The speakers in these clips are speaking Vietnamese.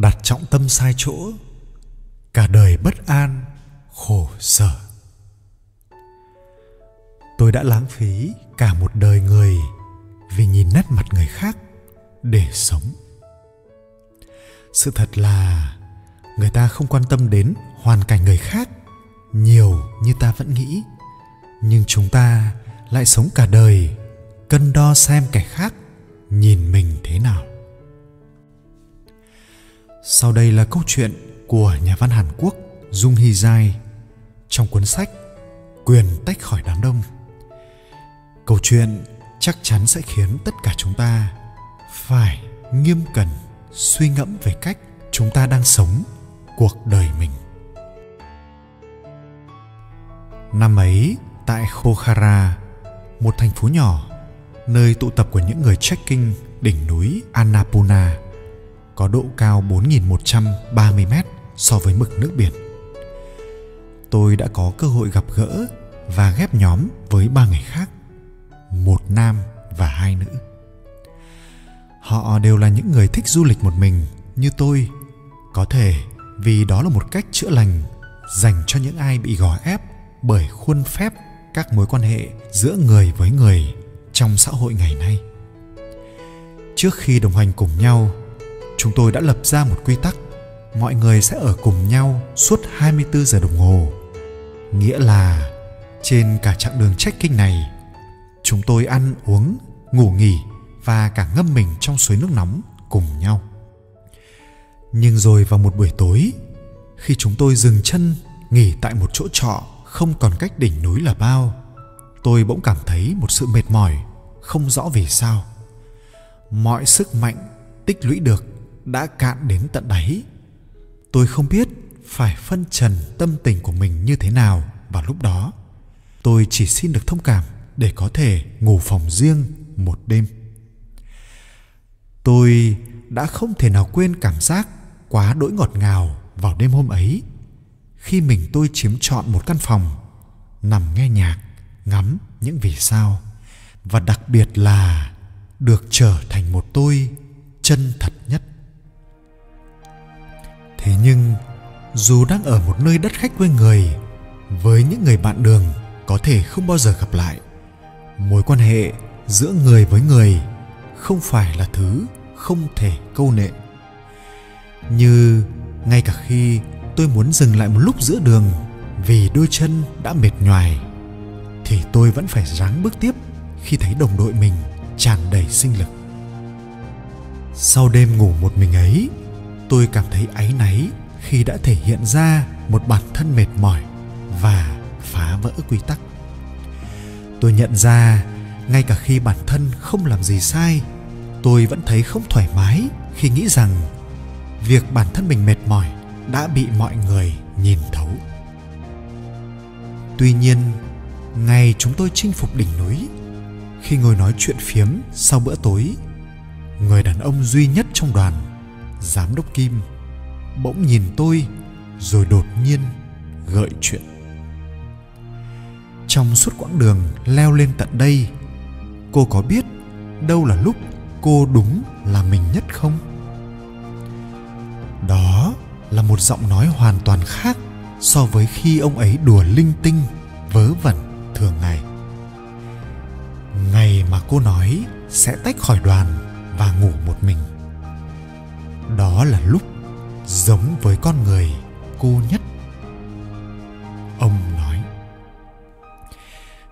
đặt trọng tâm sai chỗ, cả đời bất an, khổ sở. Tôi đã lãng phí cả một đời người vì nhìn nét mặt người khác để sống. Sự thật là, người ta không quan tâm đến hoàn cảnh người khác nhiều như ta vẫn nghĩ, nhưng chúng ta lại sống cả đời cân đo xem kẻ khác sau đây là câu chuyện của nhà văn hàn quốc dung hy giai trong cuốn sách quyền tách khỏi đám đông. Câu chuyện chắc chắn sẽ khiến tất cả chúng ta phải nghiêm cẩn suy ngẫm về cách chúng ta đang sống cuộc đời mình. Năm ấy tại Khokhara, một thành phố nhỏ, nơi tụ tập của những người trekking đỉnh núi Annapurna, có độ cao 4.130 mét so với mực nước biển. Tôi đã có cơ hội gặp gỡ và ghép nhóm với ba người khác, một nam và hai nữ. Họ đều là những người thích du lịch một mình như tôi, có thể vì đó là một cách chữa lành dành cho những ai bị gò ép bởi khuôn phép các mối quan hệ giữa người với người trong xã hội ngày nay. Trước khi đồng hành cùng nhau, chúng tôi đã lập ra một quy tắc mọi người sẽ ở cùng nhau suốt 24 giờ đồng hồ. Nghĩa là trên cả chặng đường trekking này, chúng tôi ăn uống, ngủ nghỉ và cả ngâm mình trong suối nước nóng cùng nhau. Nhưng rồi vào một buổi tối, khi chúng tôi dừng chân nghỉ tại một chỗ trọ không còn cách đỉnh núi là bao tôi bỗng cảm thấy một sự mệt mỏi không rõ vì sao mọi sức mạnh tích lũy được đã cạn đến tận đáy. Tôi không biết phải phân trần tâm tình của mình như thế nào vào lúc đó. Tôi chỉ xin được thông cảm để có thể ngủ phòng riêng một đêm. Tôi đã không thể nào quên cảm giác quá đỗi ngọt ngào vào đêm hôm ấy, khi mình tôi chiếm trọn một căn phòng, nằm nghe nhạc, ngắm những vì sao, và đặc biệt là được trở thành một tôi chân thật nhất thế nhưng, dù đang ở một nơi đất khách quê người, với những người bạn đường có thể không bao giờ gặp lại. Mối quan hệ giữa người với người không phải là thứ không thể câu nệ. Như ngay cả khi tôi muốn dừng lại một lúc giữa đường vì đôi chân đã mệt nhoài, thì tôi vẫn phải ráng bước tiếp khi thấy đồng đội mình tràn đầy sinh lực. Sau đêm ngủ một mình ấy tôi cảm thấy áy náy khi đã thể hiện ra một bản thân mệt mỏi và phá vỡ quy tắc. Tôi nhận ra, ngay cả khi bản thân không làm gì sai, tôi vẫn thấy không thoải mái khi nghĩ rằng việc bản thân mình mệt mỏi đã bị mọi người nhìn thấu. Tuy nhiên ngày chúng tôi chinh phục đỉnh núi, khi ngồi nói chuyện phiếm sau bữa tối, người đàn ông duy nhất trong đoàn giám đốc kim bỗng nhìn tôi rồi đột nhiên gợi chuyện. Trong suốt quãng đường leo lên tận đây, cô có biết đâu là lúc cô đúng là mình nhất không? Đó là một giọng nói hoàn toàn khác so với khi ông ấy đùa linh tinh, vớ vẩn thường ngày. Ngày mà cô nói sẽ tách khỏi đoàn và ngủ một mình đó là lúc giống với con người cô nhất. Ông nói,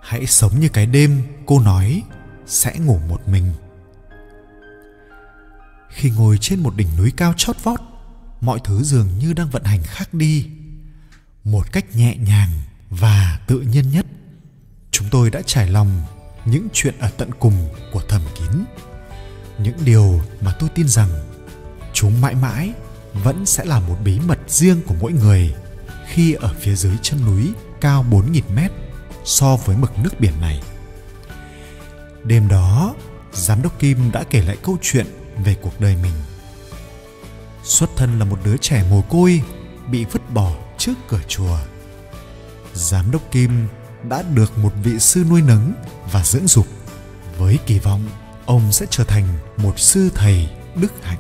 hãy sống như cái đêm cô nói, sẽ ngủ một mình. Khi ngồi trên một đỉnh núi cao chót vót, mọi thứ dường như đang vận hành khác đi. Một cách nhẹ nhàng và tự nhiên nhất, chúng tôi đã trải lòng những chuyện ở tận cùng của thầm kín. Những điều mà tôi tin rằng chúng mãi mãi vẫn sẽ là một bí mật riêng của mỗi người khi ở phía dưới chân núi cao 4.000 mét so với mực nước biển này. Đêm đó, Giám đốc Kim đã kể lại câu chuyện về cuộc đời mình. Xuất thân là một đứa trẻ mồ côi bị vứt bỏ trước cửa chùa giám đốc kim đã được một vị sư nuôi nấng và dưỡng dục với kỳ vọng ông sẽ trở thành một sư thầy đức hạnh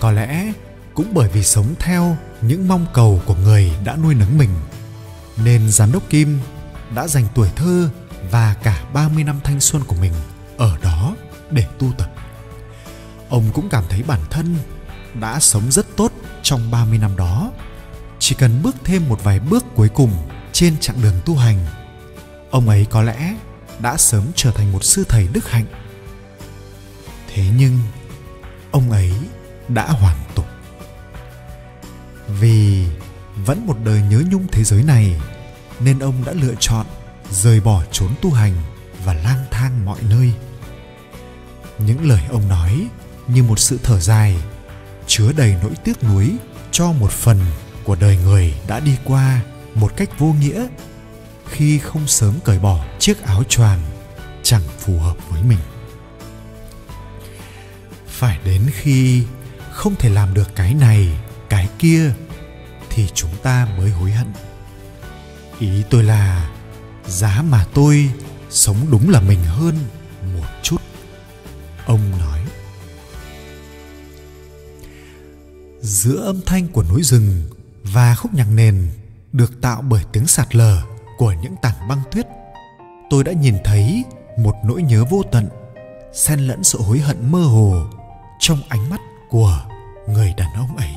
có lẽ cũng bởi vì sống theo những mong cầu của người đã nuôi nấng mình nên giám đốc Kim đã dành tuổi thơ và cả 30 năm thanh xuân của mình ở đó để tu tập. Ông cũng cảm thấy bản thân đã sống rất tốt trong 30 năm đó. Chỉ cần bước thêm một vài bước cuối cùng trên chặng đường tu hành, ông ấy có lẽ đã sớm trở thành một sư thầy đức hạnh. Thế nhưng, ông ấy đã hoàn tục. Vì vẫn một đời nhớ nhung thế giới này, nên ông đã lựa chọn rời bỏ trốn tu hành và lang thang mọi nơi những lời ông nói như một sự thở dài, chứa đầy nỗi tiếc nuối cho một phần của đời người đã đi qua một cách vô nghĩa khi không sớm cởi bỏ chiếc áo choàng chẳng phù hợp với mình phải đến khi không thể làm được cái này, cái kia, thì chúng ta mới hối hận. Ý tôi là, giá mà tôi sống đúng là mình hơn một chút. Ông nói, giữa âm thanh của núi rừng và khúc nhạc nền được tạo bởi tiếng sạt lở của những tảng băng tuyết, tôi đã nhìn thấy một nỗi nhớ vô tận, xen lẫn sự hối hận mơ hồ trong ánh mắt của người đàn ông ấy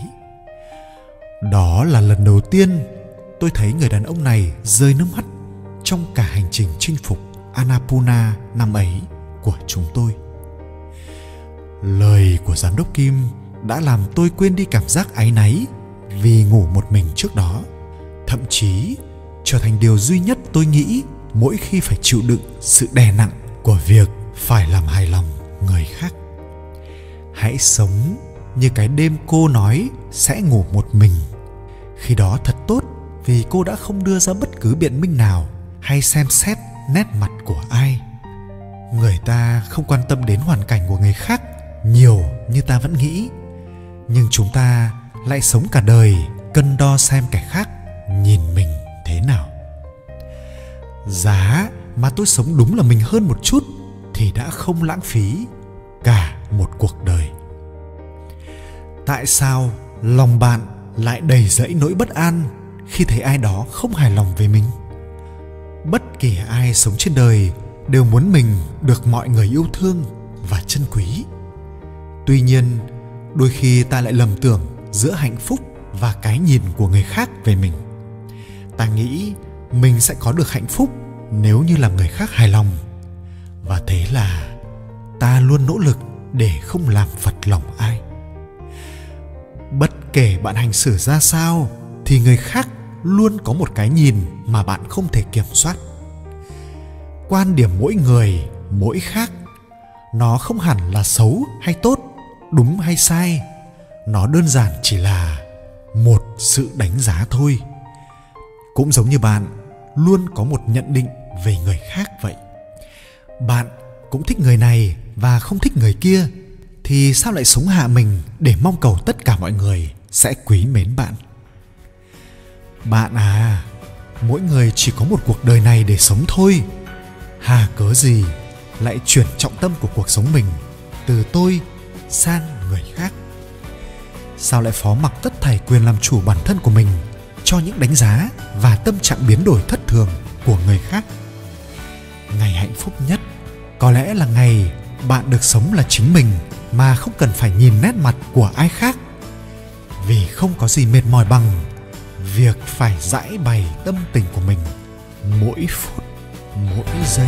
đó là lần đầu tiên tôi thấy người đàn ông này rơi nước mắt trong cả hành trình chinh phục Annapurna năm ấy của chúng tôi. Lời của giám đốc Kim đã làm tôi quên đi cảm giác áy náy vì ngủ một mình trước đó. Thậm chí trở thành điều duy nhất tôi nghĩ mỗi khi phải chịu đựng sự đè nặng của việc phải làm hài lòng người khác. Hãy sống như cái đêm cô nói sẽ ngủ một mình. Khi đó thật tốt vì cô đã không đưa ra bất cứ biện minh nào hay xem xét nét mặt của ai. Người ta không quan tâm đến hoàn cảnh của người khác nhiều như ta vẫn nghĩ. Nhưng chúng ta lại sống cả đời cân đo xem kẻ khác nhìn mình thế nào. Giá mà tôi sống đúng là mình hơn một chút thì đã không lãng phí cả một cuộc đời. Tại sao lòng bạn lại đầy dẫy nỗi bất an khi thấy ai đó không hài lòng về mình? Bất kỳ ai sống trên đời đều muốn mình được mọi người yêu thương và trân quý. Tuy nhiên, đôi khi ta lại lầm tưởng giữa hạnh phúc và cái nhìn của người khác về mình. Ta nghĩ mình sẽ có được hạnh phúc nếu như làm người khác hài lòng. Và thế là ta luôn nỗ lực để không làm phật lòng ai. Bất kể bạn hành xử ra sao, thì người khác luôn có một cái nhìn mà bạn không thể kiểm soát. Quan điểm mỗi người, mỗi khác, nó không hẳn là xấu hay tốt, đúng hay sai. Nó đơn giản chỉ là một sự đánh giá thôi. Cũng giống như bạn, luôn có một nhận định về người khác vậy. Bạn cũng thích người này và không thích người kia, thì sao lại sống hạ mình để mong cầu tất cả mọi người sẽ quý mến bạn? Bạn à mỗi người chỉ có một cuộc đời này để sống thôi. Hà cớ gì lại chuyển trọng tâm của cuộc sống mình từ tôi sang người khác? Sao lại phó mặc tất thảy quyền làm chủ bản thân của mình cho những đánh giá và tâm trạng biến đổi thất thường của người khác? Ngày hạnh phúc nhất có lẽ là ngày bạn được sống là chính mình mà không cần phải nhìn nét mặt của ai khác. Vì không có gì mệt mỏi bằng việc phải giải bày tâm tình của mình mỗi phút, mỗi giây.